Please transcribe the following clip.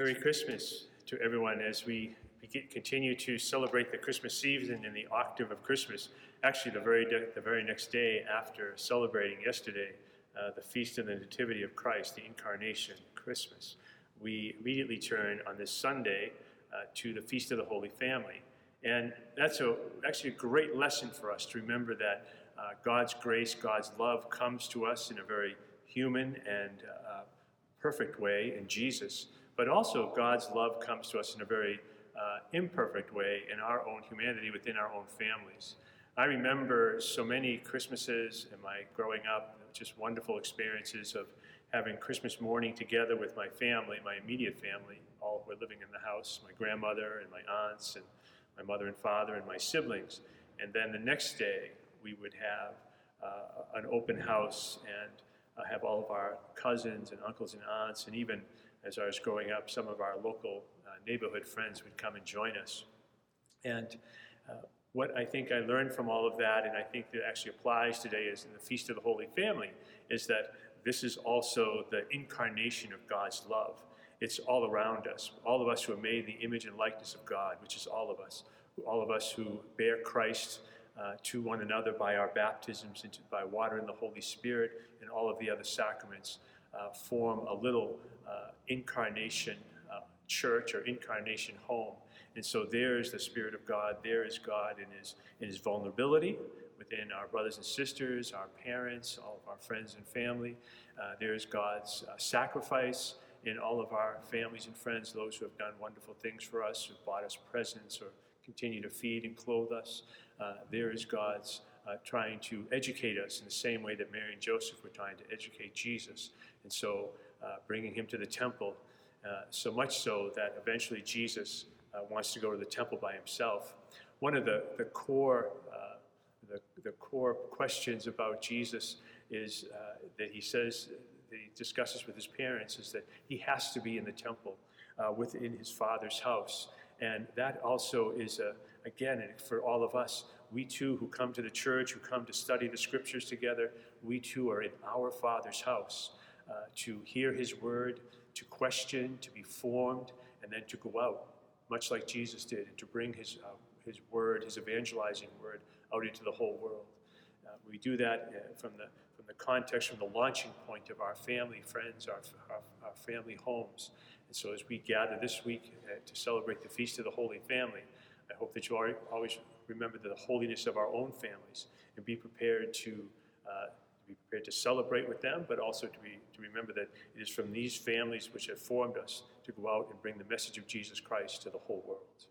Christmas to everyone as we continue to celebrate the Christmas season in the octave of Christmas. Actually, the very, de- the very next day after celebrating yesterday uh, the feast of the Nativity of Christ, the Incarnation, Christmas, we immediately turn on this Sunday uh, to the Feast of the Holy Family. And that's a, actually a great lesson for us to remember that uh, God's grace, God's love comes to us in a very human and uh, perfect way in Jesus, but also God's love comes to us in a very uh, imperfect way in our own humanity within our own families. I remember so many Christmases in my growing up, just wonderful experiences of having Christmas morning together with my family, my immediate family, all who were living in the house, my grandmother and my aunts and my mother and father and my siblings. And then the next day, we would have uh, an open house and uh, have all of our cousins and uncles and aunts, and even as I was growing up, some of our local uh, neighborhood friends would come and join us. And uh, what I think I learned from all of that, and I think that actually applies today, is in the Feast of the Holy Family, is that this is also the incarnation of God's love. It's all around us. All of us who are made the image and likeness of God, which is all of us. All of us who bear Christ uh, to one another by our baptisms, and by water and the Holy Spirit, and all of the other sacraments, form a little uh, incarnation uh, church or incarnation home. And so there is the Spirit of God. There is God in his, in his vulnerability within our brothers and sisters, our parents, all of our friends and family. Uh, there is God's uh, sacrifice in all of our families and friends, those who have done wonderful things for us, who bought us presents or continue to feed and clothe us. Uh, there is God's uh, trying to educate us in the same way that Mary and Joseph were trying to educate Jesus. And so uh, bringing him to the temple, uh, so much so that eventually Jesus uh, wants to go to the temple by himself. One of the, the core uh, the, the core questions about Jesus is that he says that he discusses with his parents is that he has to be in the temple within his father's house. And that also is, a, again, for all of us, we too who come to the church, who come to study the scriptures together, we too are in our Father's house uh, to hear his word, to question, to be formed, and then to go out, much like Jesus did, and to bring his, uh, his word, his evangelizing word, out into the whole world. Uh, we do that uh, from the, the context, from the launching point of our family, friends, our, our, our family homes. And so as we gather this week uh, to celebrate the Feast of the Holy Family, I hope that you always remember the holiness of our own families and be prepared to, uh, be prepared to celebrate with them, but also to, be, to remember that it is from these families which have formed us to go out and bring the message of Jesus Christ to the whole world.